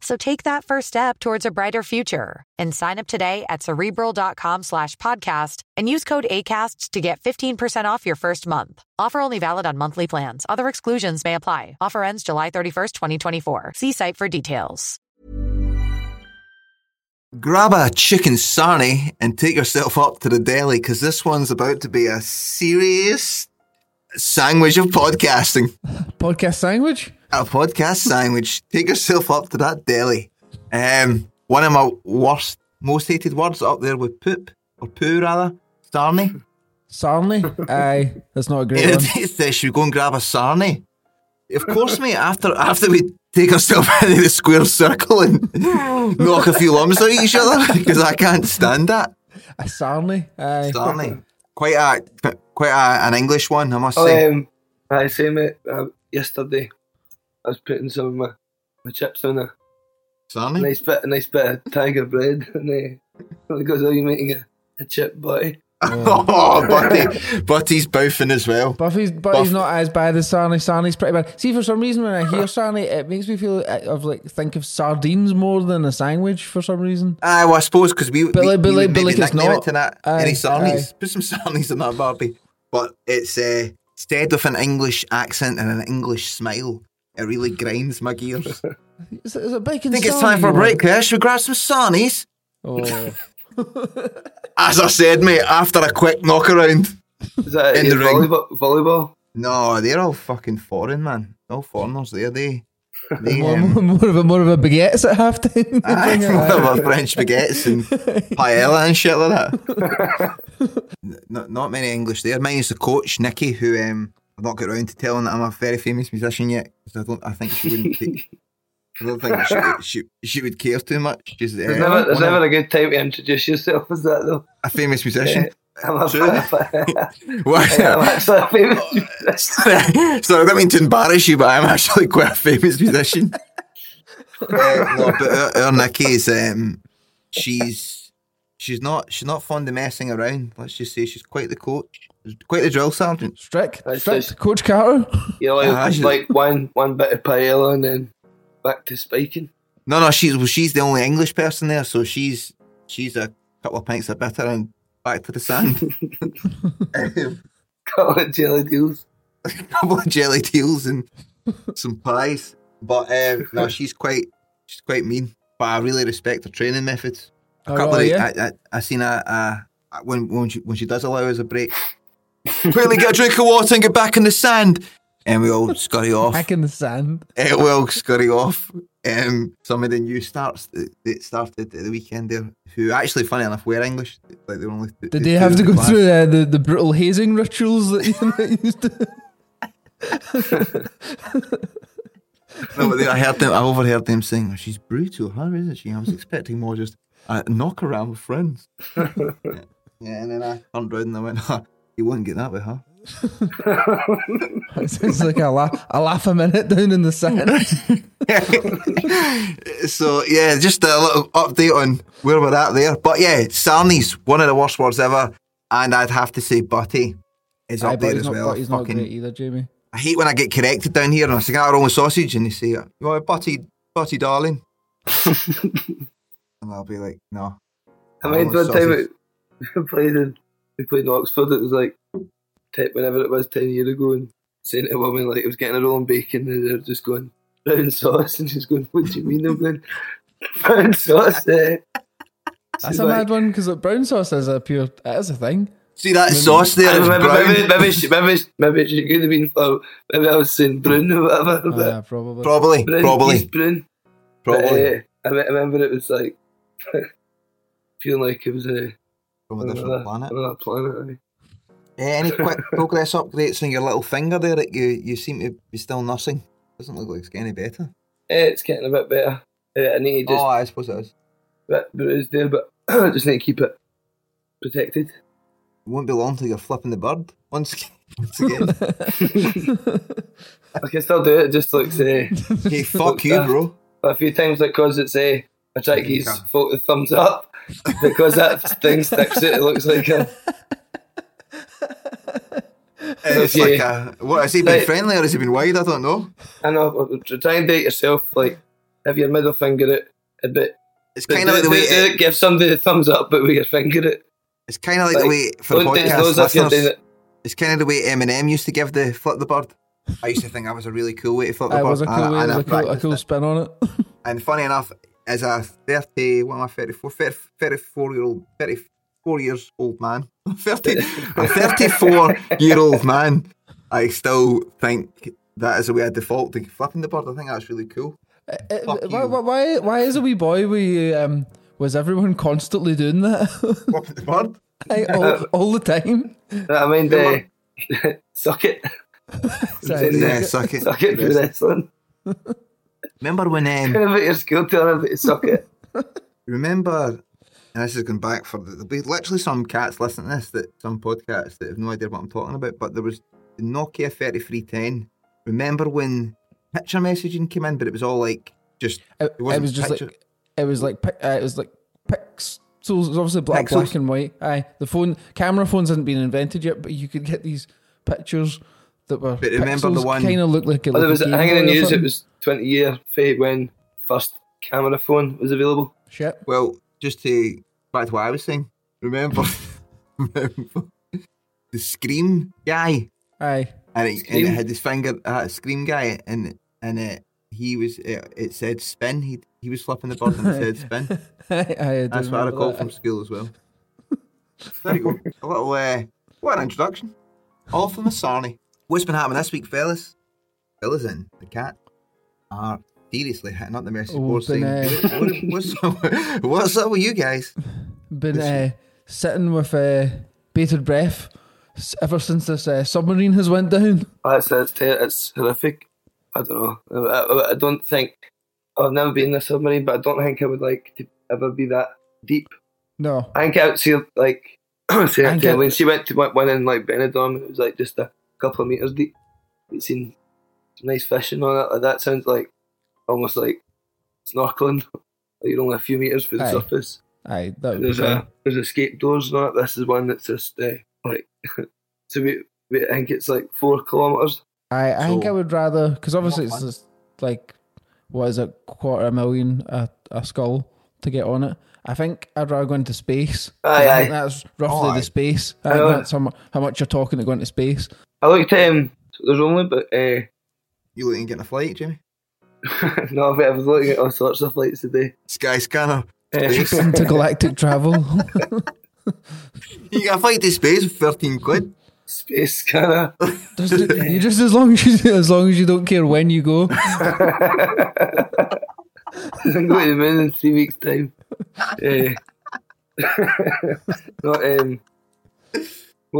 So take that first step towards a brighter future and sign up today at cerebral.com slash podcast and use code ACAST to get 15% off your first month. Offer only valid on monthly plans. Other exclusions may apply. Offer ends July 31st, 2024. See site for details. Grab a chicken sarnie and take yourself up to the deli because this one's about to be a serious sandwich of podcasting. Podcast sandwich? A podcast sandwich. Take yourself up to that deli. Um, one of my worst, most hated words up there with poop or poo rather. Sarnie. Sarnie? Aye, that's not a great one. Irritates that should we go and grab a sarnie? Of course, mate. After after we take ourselves out of the square circle and knock a few lumps at each other because I can't stand that. A sarnie? Aye. Sarnie. Quite a quite a, an English one, I must Oh, say. um, I say, mate, uh, yesterday I was putting some of my, my chips on a Sarnie. nice bit, a nice bit of tiger bread, and uh, he goes, "Oh, you making a, a chip butty?" Oh, Butty. Butty's bouffing as well. Buffy's, but Buff- he's not as bad as Sarnie. Sarnie's pretty bad. See, for some reason, when I hear Sarnie, it makes me feel uh, of like think of sardines more than a sandwich for some reason. Aye, well, I suppose because we, But we, like- but we like- would but like it's not. it to that. Aye, Any sarnies? aye. Put some sarnies in that Barbie. But it's uh, instead of an English accent and an English smile, it really grinds my gears. I Is it, is it bacon? I think it's sarnie time for a break want? there. Should we grab some sarnies? Oh, As I said, mate, after a quick knock around. Is that In the ring. volleyball? volleyball? No, they're all fucking foreign, man. All foreigners there. They, they more, um, more, more of a more of a baguettes at half time. Aye, with French baguettes and paella and shit like that. N- not, not many English there. Mine is the coach, Nikki, who um, I've not got around to telling that I'm a very famous musician yet. 'cause I don't. I think she wouldn't. Be, I don't think she, she, she would care too much. She's uh, There's never, there's never a good time to introduce yourself as that though. a famous musician. I'm, a, True. I'm actually a famous. so I don't mean to embarrass you, but I'm actually quite a famous musician. uh, no, but our, our Nikki is um, she's she's not she's not fond of messing around. Let's just say she's quite the coach, quite the drill sergeant. Strict, That's strict. just- Coach Carter. You know, like, she's- like one one bit of paella and then back to spiking. No, no, she's well, she's the only English person there, so she's she's a couple of pints of bitter and back to the sand. Um, Couple of jelly deals. a couple of jelly deals and some pies. But um, no, she's quite she's quite mean. But I really respect her training methods. A Oh, couple right, of yeah? I, I, I seen a, a when when she when she does allow us a break. Quickly get a drink of water and get back in the sand. And we all scurry off. Back in the sand. We all scurry off. Um, some of the new starts that, that started at the weekend there, who actually, funny enough, were English. Like they were only. Did they have to go through the, the, the brutal hazing rituals that you that you used to? No, but they, I heard them. I overheard them saying, oh, "She's brutal, huh? Isn't she?" I was expecting more just a knock around with friends. yeah. yeah, and then I turned round and I went, huh, "You wouldn't get that with her." It sounds like a laugh, a laugh a minute down in the sand. so yeah, just a little update on where we're at there. But yeah, Sarnies, one of the worst words ever. And I'd have to say Butty is Aye, up there as not, well. but he's not great either, Jamie. I hate when I get corrected down here and I say, "Ah, wrong with sausage," and they say, "You want a Butty, Butty, darling?" and I'll be like, "No." I mean, one time sausage." it, we played in we played in Oxford. It was like te- whenever it was ten years ago, and saying to a woman like it was getting her own bacon, and they're just going brown sauce, and she's going, "What do you mean?" I'm going brown sauce. Eh? That's a like- mad one because brown sauce is a pure. It is a thing. See that sauce there? Maybe, brown. maybe, maybe, she, maybe, maybe she could have been for maybe I was saying brown or whatever. Oh, yeah, probably. Probably, brown, probably, East brown. probably. But, uh, I remember it was like feeling like it was a From a different planet. another planet. Eh, any quick progress updates on your little finger there that you, you seem to be still nursing? Doesn't look like it's getting any better. Eh, it's getting a bit better. Eh, I need to just oh, I suppose it is. bit bruised there, but I just need to keep it protected. It won't be long till you're flipping the bird once, once again. I can still do it, just like say hey, fuck you, bro. a few times like cause it's a I try to get his the thumbs up because that thing sticks it. It looks like a It's Okay. like a, what, has he been Right. friendly or has he been wide? I don't know. I know. Try and date yourself. Like have your middle finger it a bit. It's kind of like do- the way do- do it, give somebody the thumbs up, but with your finger it. it's kind of like the way for the Don't podcast those if you're doing listeners. it. It's kind of the way Eminem used to give the flip the bird. I used to think that was a really cool way to flip the It bird. was a cool and, way, and it was a cool, a cool spin on it. And funny enough, as a 30, what am I, 34, 30, 34 year old, 34 years old man, 30, a 34 year old man, I still think that is the way I default to flipping the bird. I think that's really cool. Uh, Fuck why, why, why, why is a wee boy we um was everyone constantly doing that Flipping the bird? Like, all, all the time? I mean, uh, suck it. Sorry. Yeah, suck it. Suck it for wrestling. Remember when, um, Kind of at your school telling everybody to suck it. remember, and this is going back for, there'll be literally some cats listening to this, that some podcasts that have no idea what I'm talking about, but there was the Nokia 3310. Remember when picture messaging came in, but it was all like just, It, It it wasn't was just picture- like it was like pic- uh, it was like pixels. It was obviously black, Pixels. black and white. Aye, the phone camera phones hadn't been invented yet, but you could get these pictures that were. But remember the one- kind of looked like it. Well, there was, like a I think in the news it was 20 year fate when first camera phone was available. shit. Well, just to back to what I was saying, remember, remember the Scream guy, Aye, and it, and it had this finger, uh, Scream guy, and and it, he was, it, it said spin. He he was flipping the bird and it said spin. aye, aye, I do That's what I remember recall that. from school as well. There you go. A little, uh, what an introduction. All from the Sarnie. What's been happening this week, fellas? Fellas in the cat are seriously hitting up the message Oh, board saying, uh, "What- what's, up, what's up with you guys? Been uh, sitting with uh, bated breath ever since this uh, submarine has went down. That's it's, te- it's horrific. I don't know. I, I, I don't think I've never been in a submarine, but I don't think I would like to ever be that deep. No, I think I would see like see, I like, when she went to one one in like Benidorm, it was like just a couple of meters deep. You'd seen some nice fishing on it. Like, that sounds like almost like snorkeling. Like you're only a few meters from the surface. aye, There's a there's escape doors and all that. This is one that's just uh, like so we, we I think it's like four kilometers. I, I think I would rather because obviously it's just like what is it, quarter a million a, a skull to get on it. I think I'd rather go into space. Aye, I think aye. that's roughly aye. the space. I I that's how, how much you're talking to go into space. I looked at um, there's only but uh, You looking at getting a flight, Jimmy? no, but I was looking at all sorts of flights today. Skyscanner. Uh, Intergalactic travel. You got a flight to space with 13 quid. space scanner. Just, you just as long as you as long as you don't care when you go. I'm going to the moon in three weeks' time. Uh, not, um, what was,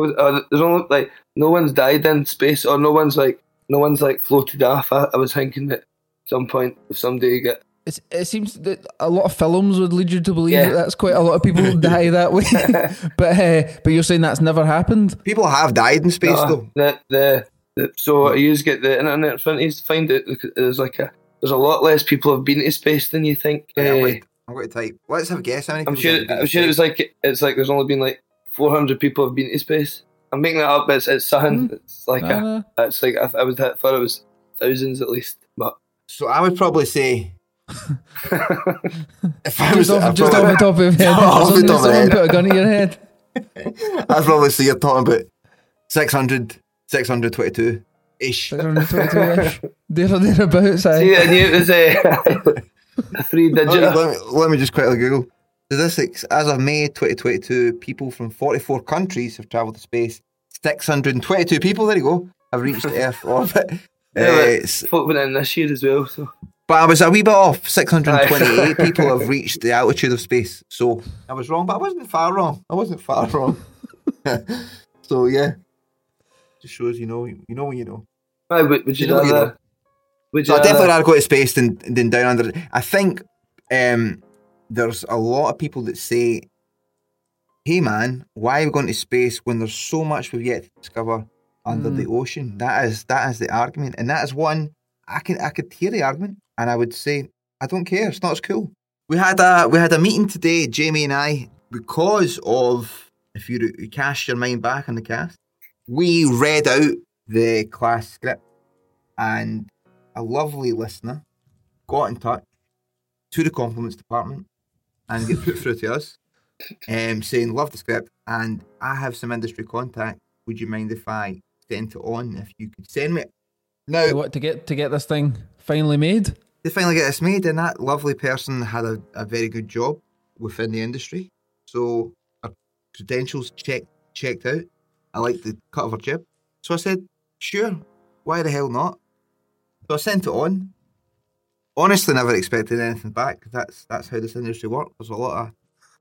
uh, there's only like no one's died in space, or no one's like no one's like floated off. I, I was thinking that some point if you get It's, it seems that a lot of films would lead you to believe Yeah. that that's quite a lot of people die that way. but uh, but you're saying that's never happened. People have died in space, No, though. the, the the so you just get the internet in front of you to find it. There's like a there's a lot less people have been to space than you think. Yeah, Uh, wait, I'm going to type. Let's have a guess how many I'm sure. I'm sure it was like it's like there's only been like 400 people have been to space. I'm making that up. It's it's something. It's like Ah, a, it's like I, I was I thought it was thousands at least, but So I would probably say. if I was, Just, off, I'd just probably- off the top of your head. Off the top of the someone head. put a gun to your head. I'd probably say you're talking about 600, 622 ish. 622-ish. There or thereabouts. aye. see, I knew it was a, a three digit. let, me, let me just quickly Google. Statistics as of May 2022, people from 44 countries have travelled to space. 622 people, there you go, have reached Earth orbit. Uh, Yeah, Folk went in this year as well, so but I was a wee bit off. 628 people have reached the altitude of space. So I was wrong, but I wasn't far wrong. I wasn't far wrong. so yeah, just shows you know you know when you know. Aye, would, you You know you know. Would you So I definitely rather go to space than than down under. I think um, there's a lot of people that say, "Hey man, why are we going to space when there's so much we've yet to discover under the mm. ocean?" That is that is the argument, and that is one I can I could hear the argument, and I would say I don't care. It's not as cool. We had a we had a meeting today, Jamie and I, because of if you, you cast your mind back on the cast, we read out the class script, and a lovely listener got in touch to the compliments department and get put through to us, um, saying love the script and I have some industry contact. Would you mind if I sent it on? If you could send me it. Now What to get to get this thing finally made? they finally get this made, and that lovely person had a, a very good job within the industry. So her credentials checked checked out. I liked the cut of her jib. So I said, sure, why the hell not? So I sent it on. Honestly never expected anything back. That's that's how this industry works. There's a lot of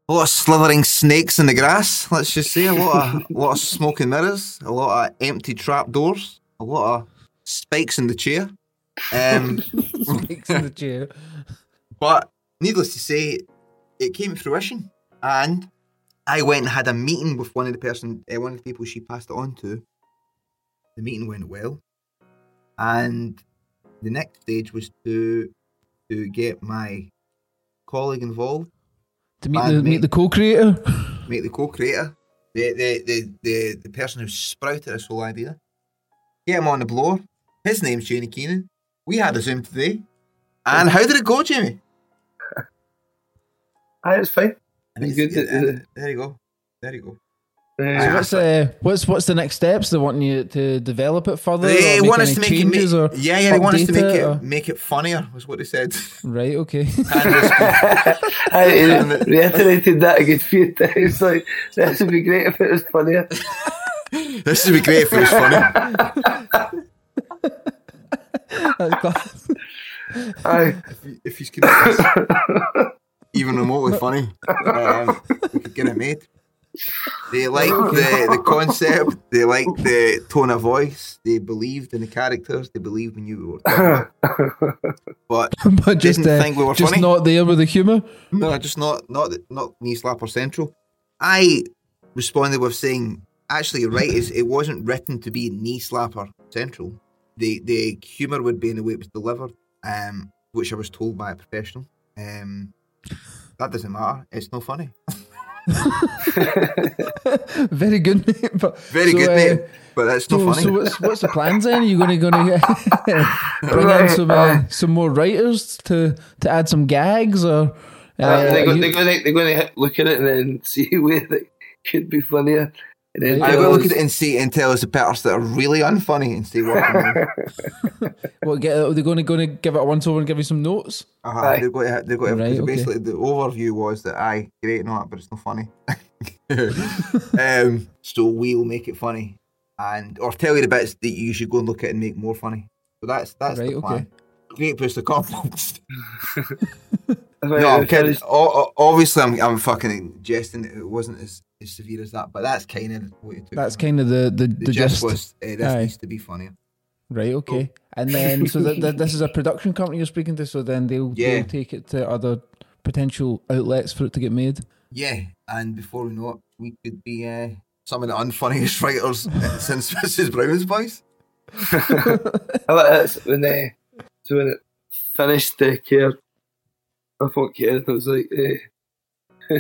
a lot of slithering snakes in the grass, let's just say, a lot of a lot of smoke and mirrors, a lot of empty trap doors, a lot of spikes in the chair. Um Snakes in the chair. but needless to say, it came to fruition, and I went and had a meeting with one of the person, uh, one of the people she passed it on to. The meeting went well, and the next stage was to to get my colleague involved, To meet the mate. meet the co-creator. make the co-creator, the the the the, the person who sprouted this whole idea. Get him on the blower. His name's Jamie Keenan. We had a Zoom today, and how did it go, Jamie? Aye, ah, it's fine. And It's it's- good that- there you go. There you go. So what's uh, what's what's the next steps? They wanting you to develop it further. They or want us to make it. changes ma- or yeah, yeah. They want us to make it or- make it funnier. Was what they said. Right. Okay. I reiterated that a good few times. Like this would be great if it was funnier. this would be great if it was funny. That's class. Aye, If you, if you could make this even remotely funny, um, we could get it made. They like the, the concept. They like the tone of voice. They believed in the characters. They believed in you. we were. But but just Didn't uh, think we were just funny. not there with the humour. No, just not not not knee slapper central. I responded with saying, actually, you're right. It's, it wasn't written to be knee slapper central. The the humour would be in the way it was delivered, um, which I was told by a professional. Um, that doesn't matter. It's not funny. Very good, mate. But Very so, good, uh, mate. But that's not So, funny. so what's what's the plans then? Are you going to going to bring in some uh, some more writers to to add some gags or? Uh, Uh, they're, are go- you- they're going to they're going to look at it and then see where it could be funnier. And then Right. I tell will look at it and see and tell us the parts that are really unfunny and see what. what get? Are they going to going to give it a once over and give you some notes? Uh-huh, they're going to, they're going to, Right, because okay. basically the overview was that I great not, but it's not funny. um, so we'll make it funny, and or tell you the bits that you should go and look at and make more funny. So that's that's Right, the okay. plan. Great boost of confidence. Right, no, I'm kidding. O- o- obviously, I'm I'm fucking jesting. It wasn't as, as severe as that, but that's kind of what it took. That's kind of the the, the the gist gist. was uh, this Aye. needs to be funnier. Right. Okay. And then so that, that this is a production company you're speaking to. So then they'll Yeah. they'll take it to other potential outlets for it to get made. Yeah, and before we know it, we could be uh, some of the unfunniest writers since Mrs. Brown's Boys. I like that's when they so when it finished the care I thought care it was like eh,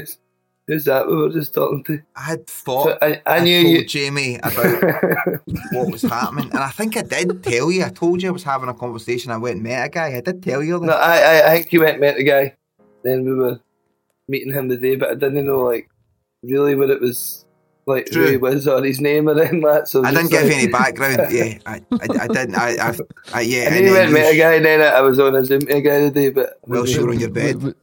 Who's that what we were just talking to? I had thought So I, I I knew you. Jamie about what was happening, and I think I did tell you. I told you I was having a conversation. I went and met a guy. I did tell you No. I, I, I think you went and met the guy. Then we were meeting him the day, but I didn't know like really what it was like True. who he was or his name or anything like that. So I didn't give you like- any background. Yeah, I, I, I didn't. I, I, I yeah. I and you then went and met a guy, and then I was on a Zoom to a guy today, but Well, sure on your bed,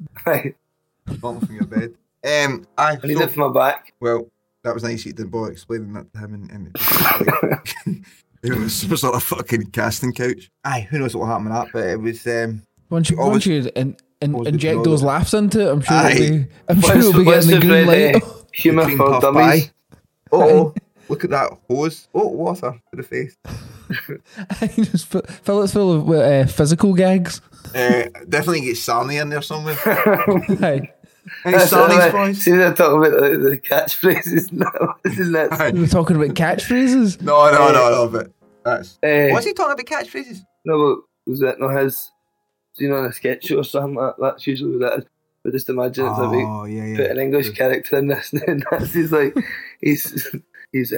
bump from your bed. Um, I, need so- it for my back. well, that was nice. You didn't bother explaining that to him, and, and it just, like, it was some sort of fucking casting couch. Aye, who knows what will happen with that? But it was. Um, Once you, Always- once you in, in, always good to inject those that. laughs into it, I'm sure Aye. it'll be, I'm sure it'll be getting the the green red, light. uh, humour cream for dummies? Oh, look at that hose. Oh, water to the face. I Just fill, fill it full of uh, physical gags. Uh, definitely get Sarny in there somewhere. Aye. Any That's Sarny's what I- boys? See, they're talking about the, the catchphrases. No, isn't that? Aye. We're talking about catchphrases. No, no, no, no, but that's. Uh, What's he talking about catchphrases? No, but was that not his? You know, in a sketch show or something like that. That's usually what that is. But just imagine it's a big Oh, yeah, yeah. put an English character in this, and that's he's like he's he's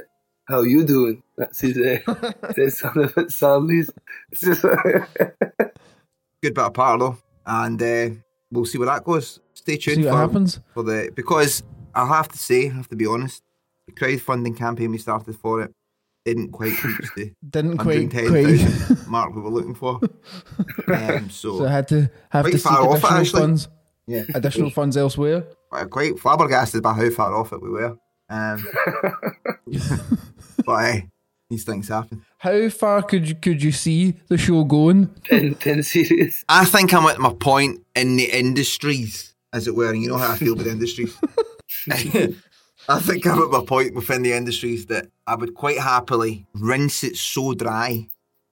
how you doing? That's his uh, says something about Sally's. It's just Good bit of part though, and uh, we'll see where that goes. Stay tuned See what for, happens. for the because I have to say, I have to be honest, the crowdfunding campaign we started for it didn't quite reach the Didn't quite, quite. 110,000 mark we were looking for. Um, so, So I had to have Quite to seek far off it, additional actually. funds. yeah, Additional funds elsewhere. quite- quite flabbergasted by how far off it we were. Um, but hey, these things happen. How far could you could you see the show going? 10, 10 series. I think I'm at my point in the industries, as it were, and you know how I feel about the industries. I think I'm at my point within the industries that I would quite happily rinse it so dry,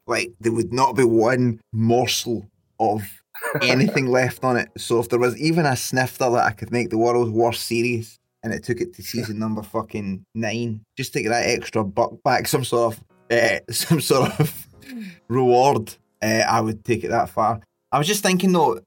like there would not be one morsel of anything left on it. So if there was even a snifter that I could make the world's worst series, and it took it to season number fucking nine, just to get that extra buck back, some sort of uh, some sort of reward, uh, I would take it that far. I was just thinking though,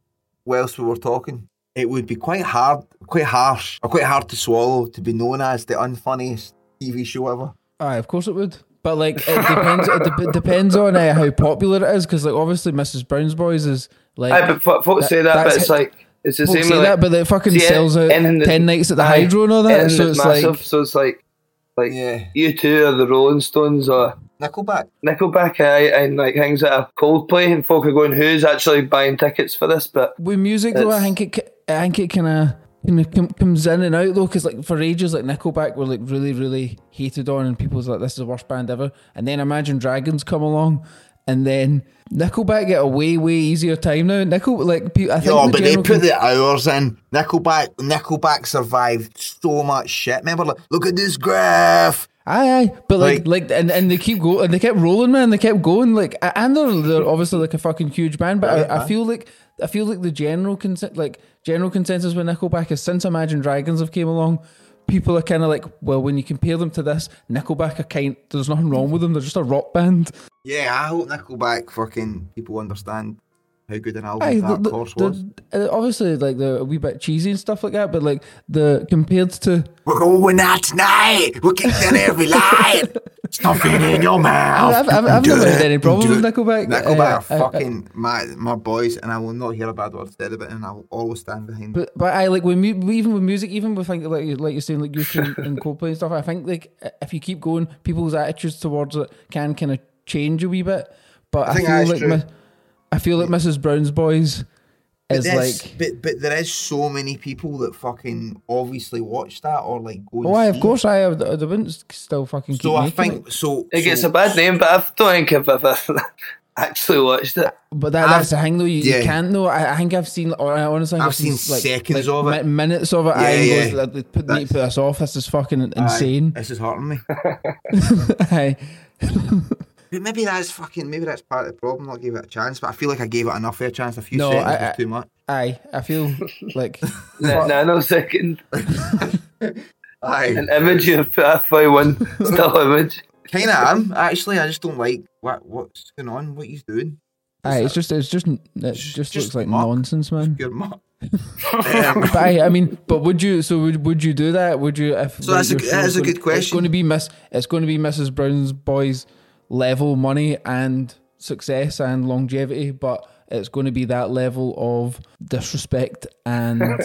whilst we were talking, it would be quite hard, quite harsh, or quite hard to swallow to be known as the unfunniest TV show ever. Aye, of course it would. But like, it depends. it dep depends on uh, how popular it is, because like obviously Mrs. Brown's Boys is like. Aye, but folks that- say that, but it's it. like it's the Folks same. say with, that, but it fucking see, eh, sells out anything that- ten nights at the aye, Hydro and all that. anything So it's massive. like, so it's like like Yeah, U2 or the Rolling Stones or Nickelback. Nickelback, aye, and like things that are Coldplay, and folk are going, "Who's actually buying tickets for this?" But with music though, I It's- think it, I think it kind of kind of comes in and out though, because like for ages, like Nickelback were like really, really hated on, and people was like, "This is the worst band ever." And then Imagine Dragons come along, and then Nickelback get a way, way easier time now. Nickel, like pe- I think, No, the but they put the hours in. Nickelback, Nickelback survived so much shit. Remember, like, look at this graph. Aye, aye, but like, Like- like, and, and they keep going, and they kept rolling, man. They kept going, like, and they're, they're obviously like a fucking huge band. But Right, I, I feel like, I feel like the general consen- like general consensus with Nickelback is since Imagine Dragons have came along, people are kind of like, well, when you compare them to this, Nickelback are kind. There's nothing wrong with them. They're just a rock band. Yeah, I hope Nickelback fucking people understand how good an album Aye, that the- course the- was. uh, obviously, like the a wee bit cheesy and stuff like that. But like the compared to We're going out tonight. We're kicking every light. Stuff it in your mouth. I've, I've, I've never had any problem with it. Nickelback. Nickelback Uh, are I- I- fucking my my boys, and I will not hear a bad word said about it, and I will always stand behind. But but I like when mu- even with music, even with like like you- like you're saying like U2 and Coldplay and stuff. I think like if you keep going, people's attitudes towards it can kind of change a wee bit. But I, think feel like true. Mi- I feel like Mrs. Brown's Boys But is there's- like. but but there is so many people that fucking obviously watch that or like go. Oh, aye, see of course, I have. They wouldn't still fucking it. keep So I think it. so. it gets so- a bad name. But I don't think I've ever actually watched it. But that, I've- that's the thing, though. You, yeah. you can't know. I, I think I've seen, or I honestly, I've I've, seen like, seconds like, of it. minutes of it. Yeah, aye, and yeah. goes, like, they put, need to put us off. This is fucking Aye, insane. this is hurting me. Aye. But maybe that's fucking. Maybe that's part of the problem. Not give it a chance, but I feel like I gave it enough of a chance. A few No, seconds I- was I- too much. Aye, I feel like No, no, second. Aye, An image you put up by one still image. kind of am actually. I just don't like what what's going on. What he's doing. Aye, it's just it's just it just, just looks like muck. nonsense, man. Your muck. But um, I, I mean, but would you? So would, would you do that? Would you? If So that's a- that is a good question. It's going to be Miss. It's going to be Mrs. Brown's boys level money and success and longevity, but it's going to be that level of disrespect and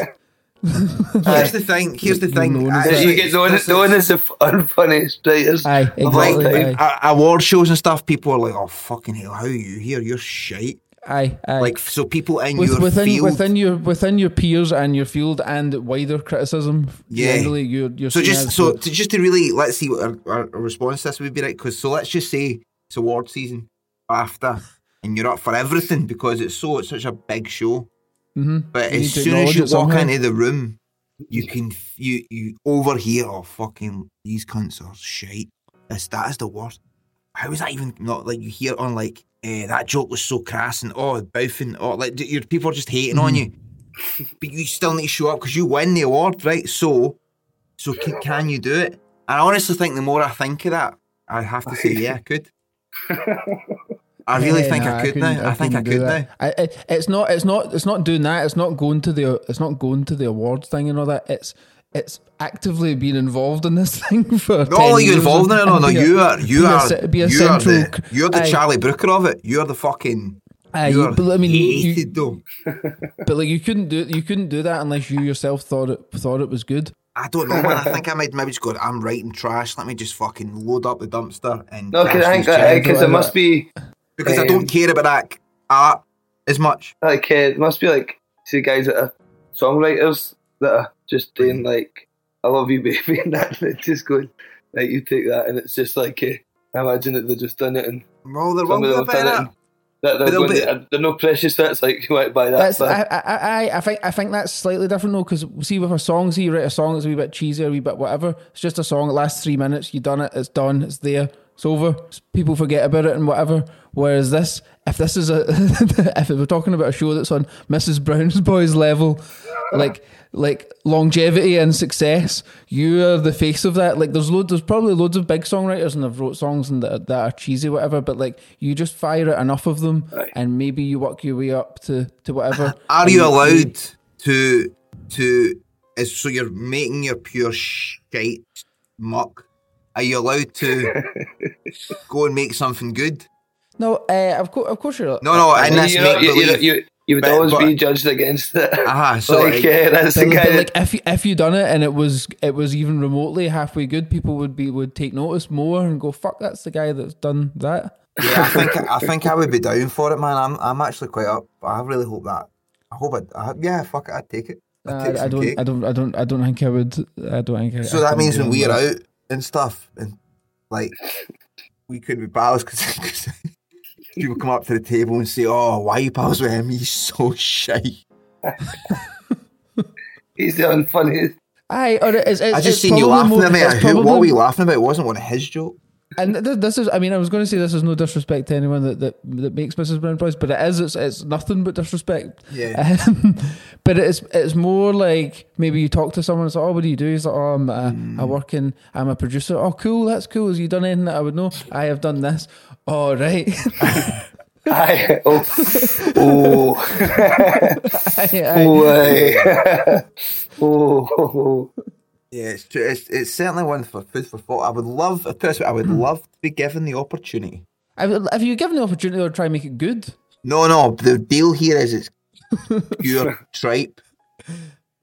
Here's the thing. Here's the thing. known as I- you get known, this is- known as the unfunniest writers. Aye, exactly, time. aye. a- award shows and stuff, people are like, "Oh fucking hell, how are you here? You're shite." Aye, aye. Like, so people in With, your within field, within your within your peers and your field and wider criticism, Yeah. generally you're you're So just so to, just to really let's see what our, our, response to this would be right. Because so let's just say it's award season after, and you're up for everything because it's so it's such a big show. Mhm. But You as soon as you walk somehow. into the room, you can you you overhear oh fucking these cunts are shite. This that is the worst. How is that even not like you hear it on like eh, that joke was so crass and oh bouffing oh like your people are just hating on you, but you still need to show up because you win the award, right? So so can, can you do it? And I honestly think the more I think of that, I have to say yeah, I could. I really Yeah, think nah, I could couldn't- now. I, think I couldn't now. I, it, it's not. It's not. It's not doing that. It's not going to the. It's not going to the awards thing and all that. It's. It's actively been involved in this thing for. Not 10 only you years involved in it, no, no, be a- you are, you be are, ce- be a you are the, you're the aye. Charlie Brooker of it. You're the fucking, Aye, you're but I mean, you- hated though. But like, you couldn't do. You couldn't do that unless you yourself thought it thought it was good. I don't know, man. I think I might maybe just go. I'm writing trash. Let me just fucking load up the dumpster and No, because I think these that it must be because I um, don't care about that art as much. like uh, it must be like see guys that are songwriters that are just doing like "I love you, baby" and that, and it's just going like you take that and it's just like uh, I imagine that they've just done it and Well, there will some be of a them bit have of done it. that. And that they're, But there'll going, be- they're no precious. That's like you might buy that. That's I, I, I, I think I think that's slightly different though because see with a song, see you write a song, it's a wee bit cheesy, a wee bit whatever. It's just a song. It lasts three minutes. You've done it. It's done. It's there. It's over. People forget about it and whatever. Whereas this, if this is a, if we're talking about a show that's on Mrs. Brown's Boys level, like like longevity and success, you are the face of that. Like there's loads, there's probably loads of big songwriters and they've wrote songs and that, that are cheesy, whatever. But like you just fire it enough of them, and maybe you work your way up to to whatever. Are And you allowed to to? Is, so you're making your pure shite muck. Are you allowed to go and make something good? No, uh, of course, of course you're. Not. No, no. In you, this you, make you, you, you, you would But- always but- be judged against it. Uh-huh, so like like- yeah, that's the But, guy. but that, like if you, if you done it and it was it was even remotely halfway good, people would be would take notice more and go, "Fuck, that's the guy that's done that." Yeah, I think I think I would be down for it, man. I'm I'm actually quite up. I really hope that. I hope I. I yeah, fuck it. I'd take it. I'd Uh, take I some don't, cake. I don't, I don't, I don't think I would. I don't think. I, So that couldn't means when we're out and stuff, and like we couldn't be pals because people come up to the table and say, "Oh, why are you pals with him? He's so shy." he's the unfunniest. Aye, or it's, it's, I just it's seen you laughing more- at me. it's Who, what probably- were you laughing about? It wasn't one of his jokes. And th- this is, I mean, I was going to say this is no disrespect to anyone that, that, that makes Mrs. Brown Boys, but it is. It's, it's nothing but disrespect. Yeah. Um, but it's it's more like maybe you talk to someone and say, "Oh, what do you do?" He's like, "Oh, I'm uh, I work in. I'm a producer." Oh, cool. That's cool. Has you done anything that I would know? I have done this. Oh, right. Aye, oh, oh, Aye, aye. oh, aye. oh, Yeah, it's true. It's, it's certainly one for food for thought. I would love. I tell you I would hmm. love to be given the opportunity. Have, have you given the opportunity to try and make it good? No, no. The deal here is it's pure tripe.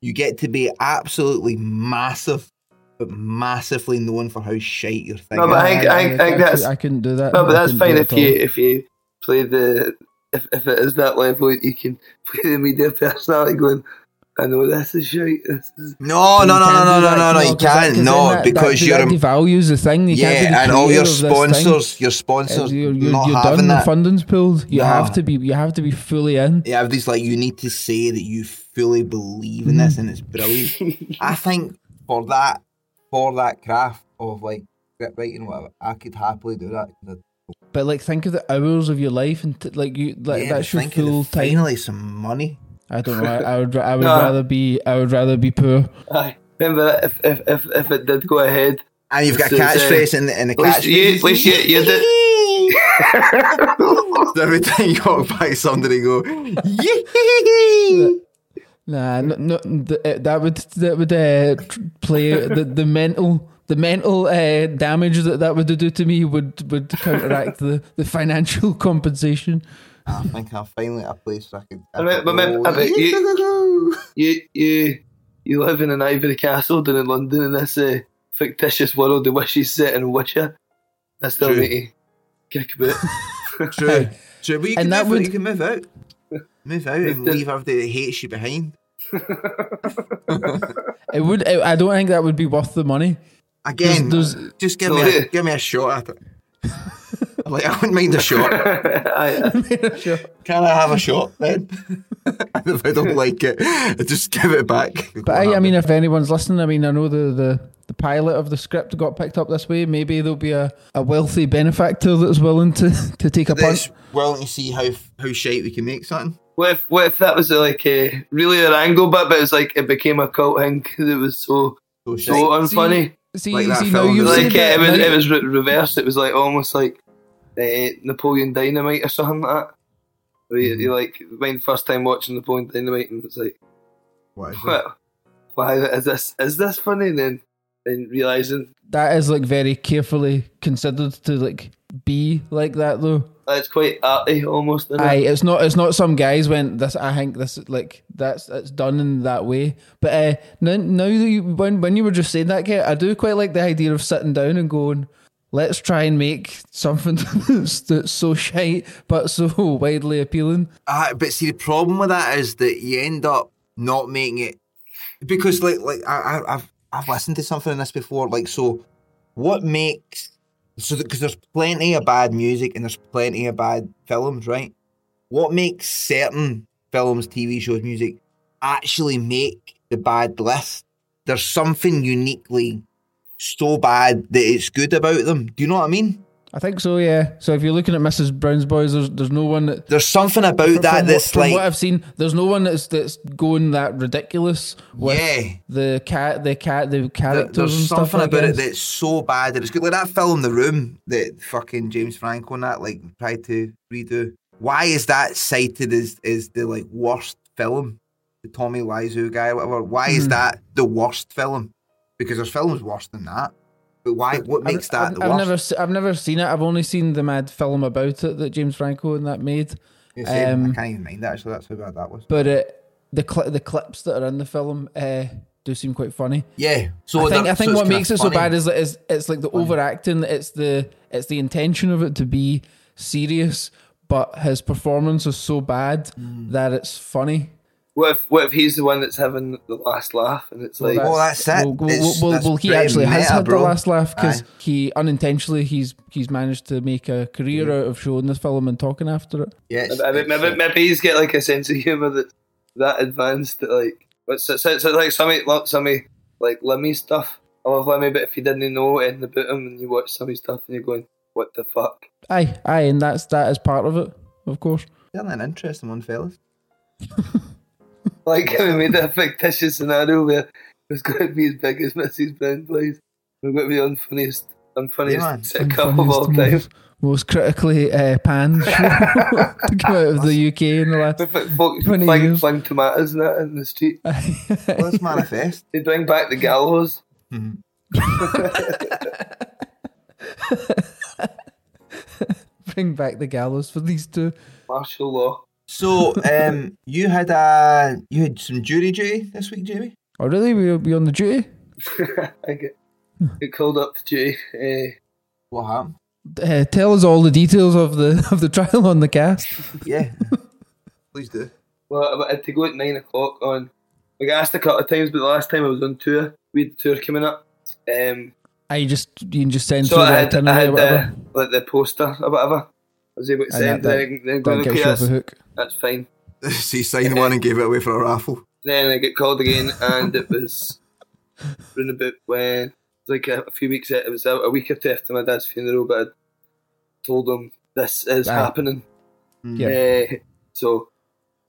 You get to be absolutely massive, but massively known for how shite your thing No, but I is. think- I think- I that's- I couldn't do that. No, but that's fine if you if you play the if, if it is that level, you can play the media personality going. I know this is. This is No, no, no, no, no, no, no, no. You 'cause that- 'cause can't. No, that- because that, that devalues the thing. You can't yeah, and all your of this thing. sponsors, your sponsors, You're, you're, not you're having done. The that. funding's pulled. You Nah. have to be. You have to be fully in. Yeah, these like you need to say that you fully believe in this, mm. and it's brilliant. I think for that, for that craft of like script writing, whatever, I could happily do that. But like, think of the hours of your life and t- like you. Like Yeah, that's your the- full time. Finally, some money. I don't know. I, I would. I would Nah. rather be. I would rather be poor. Aye. Remember if if if, if it did go ahead, And you've got a So it's, uh, catchphrase, and the, and the at least you, least you, you did. Every time you walk by somebody, go, yee Nah, no, no th- uh, that would that would uh, play the the mental the mental uh, damage that that would do to me would would counteract the the financial compensation. I think I'm finally at a place where I can. I mean- but maybe- I you, you, you live in an ivory castle down in London in this uh, fictitious world of wishes set in Wisher. I still True. need to kick a bit. True. True, but you And can, that move, would- you can move out. Move out and leave everybody that hates you behind. It would. I I don't think that would be worth the money. Again, There's- there's- just give me a, give me a shot at it. like I wouldn't mind a shot. Aye. Can I have a shot then? if I don't like it, just give it back. But I, I mean, if anyone's listening, I mean, I know the, the, the pilot of the script got picked up this way. Maybe there'll be a, a wealthy benefactor that's willing to, to take a that's punt. willing to see how how shite we can make something. What if, what if that was uh, like a really an angle bit, but it was like it became a cult thing because it was so So so unfunny. See, Like see now you've like said uh, that, it was now- it was re- reversed. It was like almost like uh, Napoleon Dynamite or something like that. Where you, you like my first time watching Napoleon Dynamite and it's like, What is it? what? Why is this is this funny? And then then realizing that is like very carefully considered to like be like that though. that it's quite arty almost. Isn't Aye, it? it's not. It's not. Some guys went. This. I think this. Like that's. It's done in that way. But uh, now, now that you when when you were just saying that, Kate, I do quite like the idea of sitting down and going. Let's try and make something that's, so shite but so widely appealing. Uh, but see, the problem with that is that you end up not making it because, like, like I, I've I've listened to something in this before. Like, so what makes so because there's plenty of bad music and there's plenty of bad films, right? What makes certain films, TV shows, music actually make the bad list? There's something uniquely so bad that it's good about them. Do you know what I mean? I think so. Yeah. So if you're looking at Mrs. Brown's Boys, there's there's no one that. There's something about from that what- that's from like what I've seen, there's no one that's that's going that ridiculous with Yeah. the cat, the cat, the There- characters There's and stuff. something about it that's so bad that it's good. Like that film, The Room, that fucking James Franco and that like tried to redo. Why is that cited as as the like worst film? The Tommy Wiseau guy, or whatever. Why Hmm. is that the worst film? Because there's films worse than that. But why? What makes that I've, the I've never, I've never seen it. I've only seen the mad film about it that James Franco and that made. Yeah, same. um, I can't even mind that. Actually, that's how bad that was. But it, the cli the clips that are in the film uh, do seem quite funny. Yeah. So I think I think so what makes it so bad is that it's, it's like the overacting. It's the it's the intention of it to be serious, but his performance is so bad Mm. that it's funny. What if what if he's the one that's having the last laugh and it's like Well, that's it. Well, well, It's- well, that's well, he pretty actually has had bro. the last laugh because he unintentionally he's he's managed to make a career out of showing this film and talking after it. Yeah, it's- maybe, it's, maybe, maybe he's got like a sense of humour that's that advanced that like it's, it's, it's like some of some like Lemmy stuff. I love Lemmy, but if you didn't know anything about him and you watch some of his stuff and you're going, What the fuck? Aye, aye, and that's that is part of it, of course. Isn't that an interesting one, fellas? Like we made a fictitious scenario where it's going to be as big as Mrs. Brown's Boys. We're going to be the unfunniest, unfunniest Yeah, man. sitcom of all time. most, most critically uh, panned show to come out of the UK in the last. With folk 20 fling, years. fling tomatoes and that in the street. Well, let's manifest. They bring back the gallows. Bring back the gallows for these two. Martial law. So, um, you had a you had some jury duty this week, Jamie. Oh, really? We'll be on the duty? I get, get called up to duty. Uh, What happened? Uh, tell us all the details of the of the trial on the cast. Yeah, please do. well, I had to go at nine o'clock on. I got asked a couple of times, but the last time I was on tour, we had the tour coming up. Um, I just you can just send so through I the had, I had or whatever. uh, like the poster or whatever. I was able to and send. that, then, then go, that okay, gets you that's, hook. that's fine. so you signed one and gave it away for a raffle. Then I get called again, and it was round about when like a, a few weeks. It was a, a week or two after my dad's funeral, but I told him this is Aye. happening. Yeah. Uh, so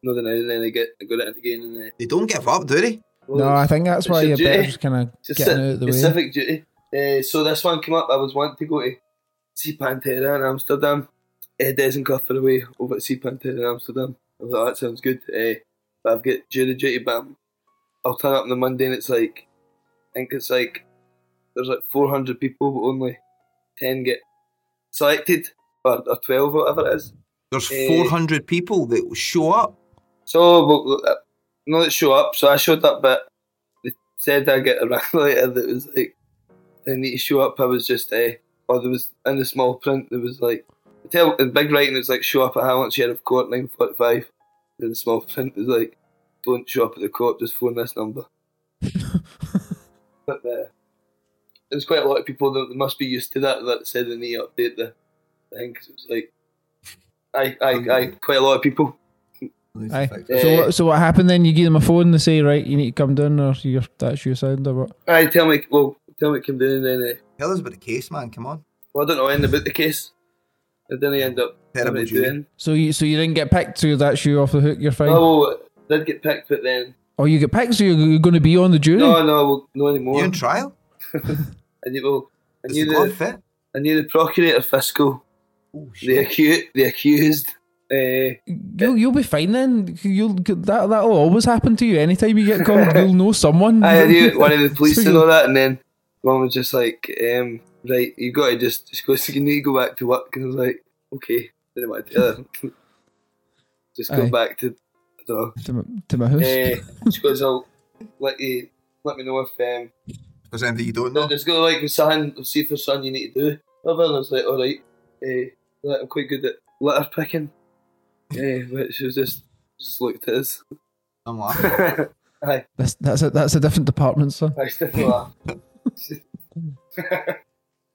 no, then I, then I get I got it again, and uh, They don't give up, do they? well, No, I think that's why you're better just kind of It's a getting ci- out of the it's way. civic duty. Uh, so this one came up. I was wanting to go to see Pantera in Amsterdam, uh, Dezenkirk away over at Sea Panther in Amsterdam. I was like, that sounds good. Uh, but I've got jury duty, but I'm, I'll turn up on the Monday and it's like, I think it's like, there's like 400 people, but only 10 get selected, or, or 12, whatever it is. There's Eh. 400 people that will show up. So, well, uh, no, it show up. So I showed up, but they said I get a later that was like, I need to show up. I was just, uh, or there was in the small print, there was like, tell in big writing, it's like, show up at Hamilton Sheriff Court, 9.45. In small print was like, don't show up at the court, just phone this number. but uh, there's quite a lot of people that must be used to that that said they need to update the thing 'cause it was like, I, I, I, quite a lot of people. Aye. Eh. So, what- so what happened then? You give them a phone. and They say, right, you need to come down, or you're, that's your sound, or what? I tell me, well, tell me, come down and then. Uh, Tell us about the case, man. Come on. Well, I don't know anything about the case. I didn't end up Terrible having to jury. do anything. So you, so you didn't get picked, so that's you off the hook. You're fine. Oh, did get picked, but then Oh, you get picked, so you're, you're going to be on the jury. no, no, well, no anymore. You anymore. in trial? and you well, I Is knew the the, fit? I knew the procurator fiscal, Oh, the accused, the accused. Uh, You'll, you'll be fine then. You'll that that'll always happen to you. Anytime you get called, you'll know someone. I knew one of the police So and all that, and then one was just like, um, "Right, you got to just, just go. You need to go back to work." And I was like, "Okay." Didn't want to tell her. just go Aye. back to. I don't know. to, my, to my house. Uh, she goes, "I'll let you let me know if um, There's anything you don't know? No, just go like with something, see if there's something you need to do. Whatever. And I was like, all right, eh, like, I'm quite good at litter picking. Yeah, but she was just just looked at us. I'm laughing. Aye, That's that's a that's a different department, son. I still laugh.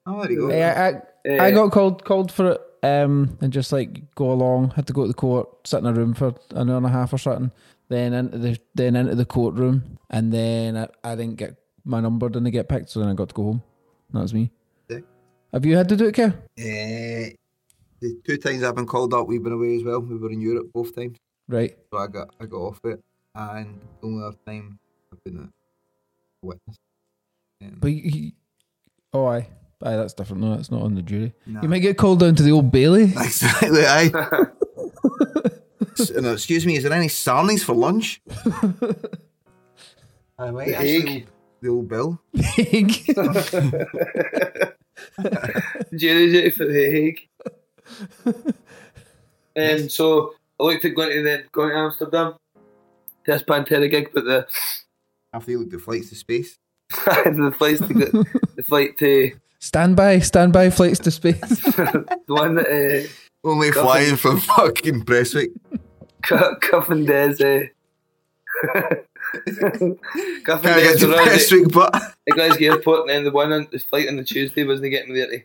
Oh, there you go. I, I, Eh, I got called called for it, um, and just like go along. Had to go to the court, sit in a room for an hour and a half or something. Then into the then into the courtroom, and then I, I didn't get my number, didn't get picked, so then I got to go home. That was me. Yeah. Have you had to do it, Kev? Eh, the two times I've been called up, we've been away as well. We were in Europe both times, Right. so I got I got off it. And the only other time I've been a witness. Um, But you, oh, aye, aye, that's different. No, that's not on the jury. Nah. You might get called down to the old Bailey. exactly, aye. S- no, excuse me, is there any sarnies for lunch? I might The actually. Hague. The old bill. jury duty for the Hague. um, so I looked at going to then going to Amsterdam. This Pantera gig, but the After you look the flights to space. the flights to go, the flight to stand by, stand by, flights to space. the one that uh, Only Nothing. flying from fucking Prestwick. Cu- Cuff and Des. Uh, Cuff and Can't Des get to were on the, Prestwick, but the Glasgow airport, and then the one on the flight on the Tuesday wasn't getting me there to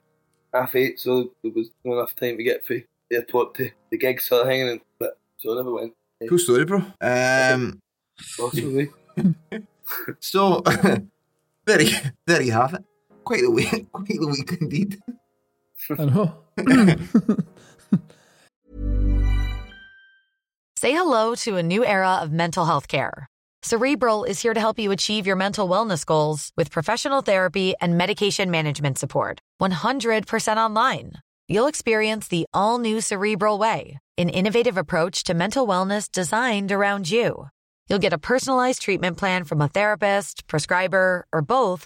half eight, so there was not enough time to get through the airport to the gig, so I hanging in, but so I never went. cool story, bro. Um, Possibly. so there you, there you have it. Quite a week, quite a week indeed. I know. Say hello to a new era of mental health care. Cerebral is here to help you achieve your mental wellness goals with professional therapy and medication management support. 100% online. You'll experience the all new Cerebral Way, an innovative approach to mental wellness designed around you. You'll get a personalized treatment plan from a therapist, prescriber, or both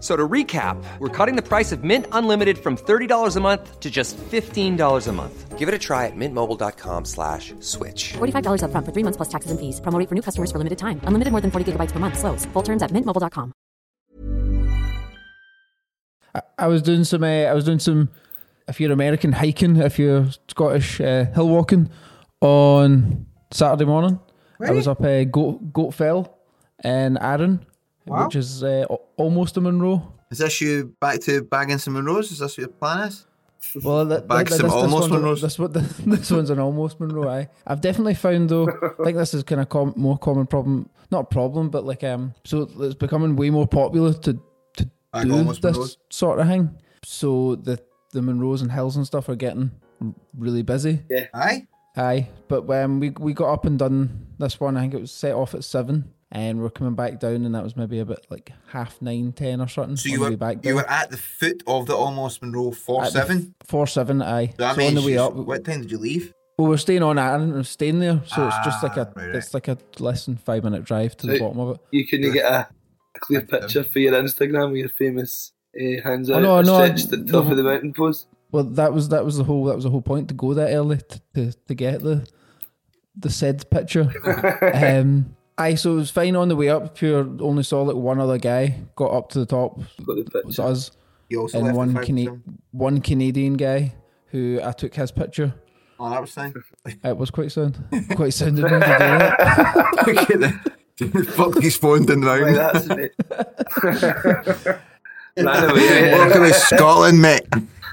F- So to recap, we're cutting the price of Mint Unlimited from $30 a month to just $15 a month. Give it a try at mintmobile.com slash switch. $45 upfront for three months plus taxes and fees. Promo rate for new customers for limited time. Unlimited more than 40 gigabytes per month. Slows. Full terms at mintmobile.com. I, I was doing some. Uh, I was doing some. If you're American hiking, if you're Scottish uh, hill walking, on Saturday morning, I was up uh, Goat Goat Fell in Arran, Wow. which is uh, almost a Munro. Is this you back to bagging some Munros? Is this what your plan is? Well, that, Bag that- some this, almost this, one's, Munros. this, one- this one's an almost Munro. Aye. I've definitely found though. I think this is kind of com- more common problem, not a problem, but like um. So it's becoming way more popular to to Bag do this Munros. sort of thing. So the the Munros and hills and stuff are getting really busy. Yeah, Aye. Aye, but when we we got up and done this one, I think it was set off at seven, and we're coming back down, and that was maybe about like half nine, ten or something. So you were way back you were at the foot of the almost Munro four At the seven. four seven. Aye, So that so on the way up. What time did you leave? Well, we're staying on Arran and staying there, so it's just like a Ah, right, right. it's like a less than five minute drive to the bottom of it. You couldn't get a, a clear picture for your Instagram with your famous uh, hands Oh, no, no, stretched at the top no. of the mountain pose. Well, that was that was the whole that was the whole point to go that early to to, to get the the said picture. um, aye, so it was fine on the way up. Pure only saw like one other guy got up to the top. Got the It was us You also and left one Cana- one Canadian guy who I took his picture. Oh, that was fine. It was quite sound, quite sound of me to do that. Look at the fuck his phone down round. that's a bit. Ran away. Welcome to Scotland, mate.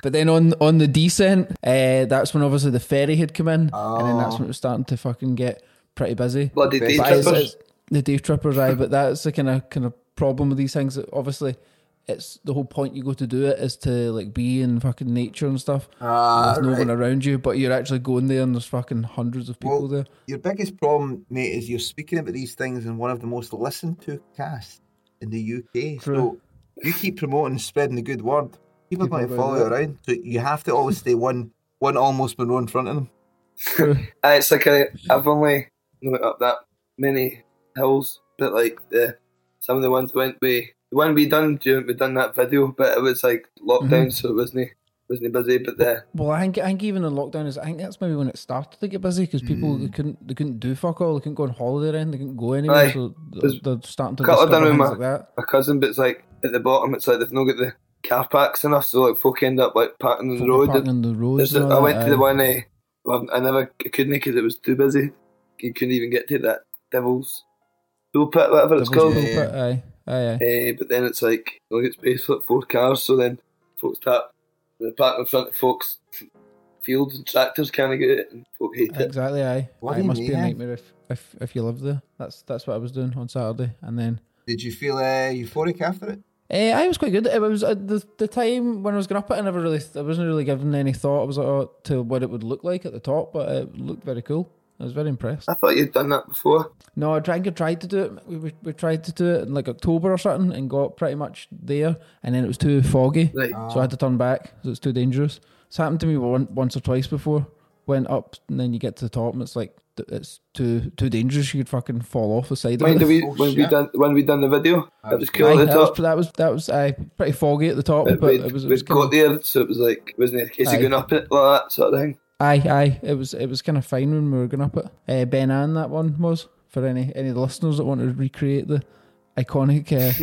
But then on on the descent, uh, that's when obviously the ferry had come in, and then that's Oh. when it was starting to fucking get pretty busy. Bloody day But trippers. it's- the day trippers, aye. But that's the kind of kind of problem with these things. that Obviously, it's the whole point you go to do it is to like be in fucking nature and stuff. Ah, there's no right. one around you, but you're actually going there, and there's fucking hundreds of people Well, there. Your biggest problem, mate, is you're speaking about these things in one of the most listened to casts in the UK. So True. you keep promoting and spreading the good word. People are going to follow you around. So you have to always stay one one almost Munro in front of them. Uh, it's like a, I've only went up that many hills, but like the some of the ones went we the one we done during we done that video, but it was like lockdown, so it wasn't wasn't busy. But the Well, I think I think even in lockdown is I think that's maybe when it started to get busy because people Mm. they couldn't they couldn't do fuck all, they couldn't go on holiday anything, they couldn't go anywhere, Aye. so they're starting to discover done with like that. my cousin, but it's like at the bottom, it's like they've not got the car parks enough, so like folk end up like parking on the road. parking on the roads. There's and a- all I went to the one. Uh, I never I couldn't because it was too busy. You couldn't even get to that Devil's Pulpit, whatever it's called. Pool Yeah, Pit, Aye, aye, aye. Eh, but then it's like you get space for like four cars, so then folks tap the park in front of folks' fields and tractors can't get it, and folk hate it. Exactly, aye. What Aye, it you must be a nightmare if, if if you live there. That's that's what I was doing on Saturday, and then Did you feel uh, euphoric after it? Eh, I was quite good. It was uh, the the time when I was going up it. I never really, I wasn't really giving any thought. I was like, oh, to what it would look like at the top, but it looked very cool. I was very impressed. I thought you'd done that before. No, I tried, I tried to do it. We, we, we tried to do it in like October or something, and got pretty much there, and then it was too foggy, Right. so I had to turn back. So it's too dangerous. It's happened to me one, once or twice before. Went up, and then you get to the top, and it's like it's too too dangerous. You could fucking fall off the side Mind of we. Oh, when we done when we done the video, it was cool Aye, at the that, was, top. that was that was aye, pretty foggy at the top, But but we'd, it was, it was kind got there, so it was like it wasn't a case Aye. of going up it like that sort of thing. Aye, aye. It was it was kind of fine when we were going up it. Uh, Ben A'an, that one was for any any of the listeners that want to recreate the iconic uh,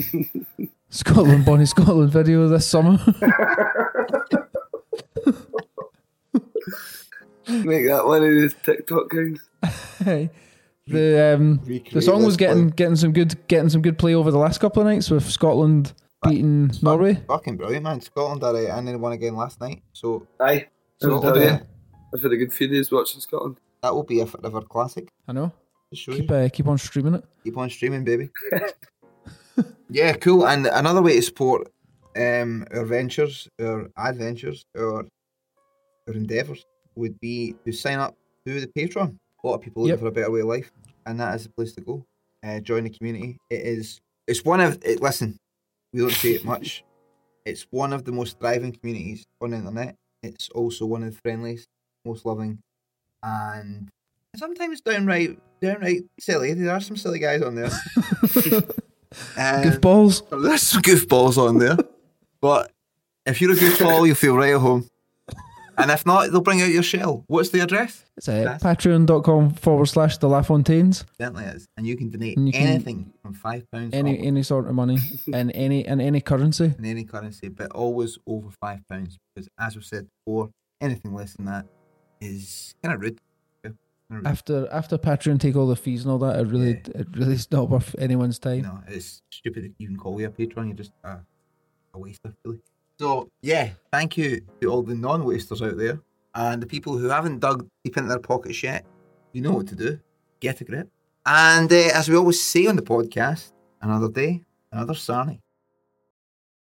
Scotland Bonnie Scotland video this summer. Make that one of those TikTok things. The um the song was getting play. getting some good getting some good play over the last couple of nights with Scotland beating Norway. Fucking brilliant, man. Scotland are uh, and then won again last night. So, Aye, so yeah. I've had a good few days watching Scotland. that will be a forever classic. I know. Keep uh, keep on streaming it. Keep on streaming, baby. yeah, cool. And another way to support um, our ventures, our adventures, our our endeavours would be to sign up to the Patreon. A lot of people looking Yep. for a better way of life, and that is the place to go. Uh, join the community. It is. It's one of. It, listen, we don't say it much. It's one of the most thriving communities on the internet. It's also one of the friendliest, most loving, and sometimes downright, downright silly. There are some silly guys on there. Um, Goofballs. There's some goofballs on there, but if you're a goofball, you'll feel right at home. and if not, they'll bring out your shell. What's the address? It's uh, patreon.com forward slash the LaFontaines. Certainly is. And you can donate you can- anything from five pounds Any any sort of money and any and any currency. in any currency, but always over five pounds. Because as we've said before, anything less than that is kind of rude. Yeah. After after Patreon take all the fees and all that, it really it really is not worth anyone's time. No, it's stupid you can call you a patron. You're just uh, a waster, really. So, yeah, thank you to all the non wasters out there and the people who haven't dug deep into their pockets yet. You know what to do. Get a grip. And uh, as we always say on the podcast, another day, another Sarnie.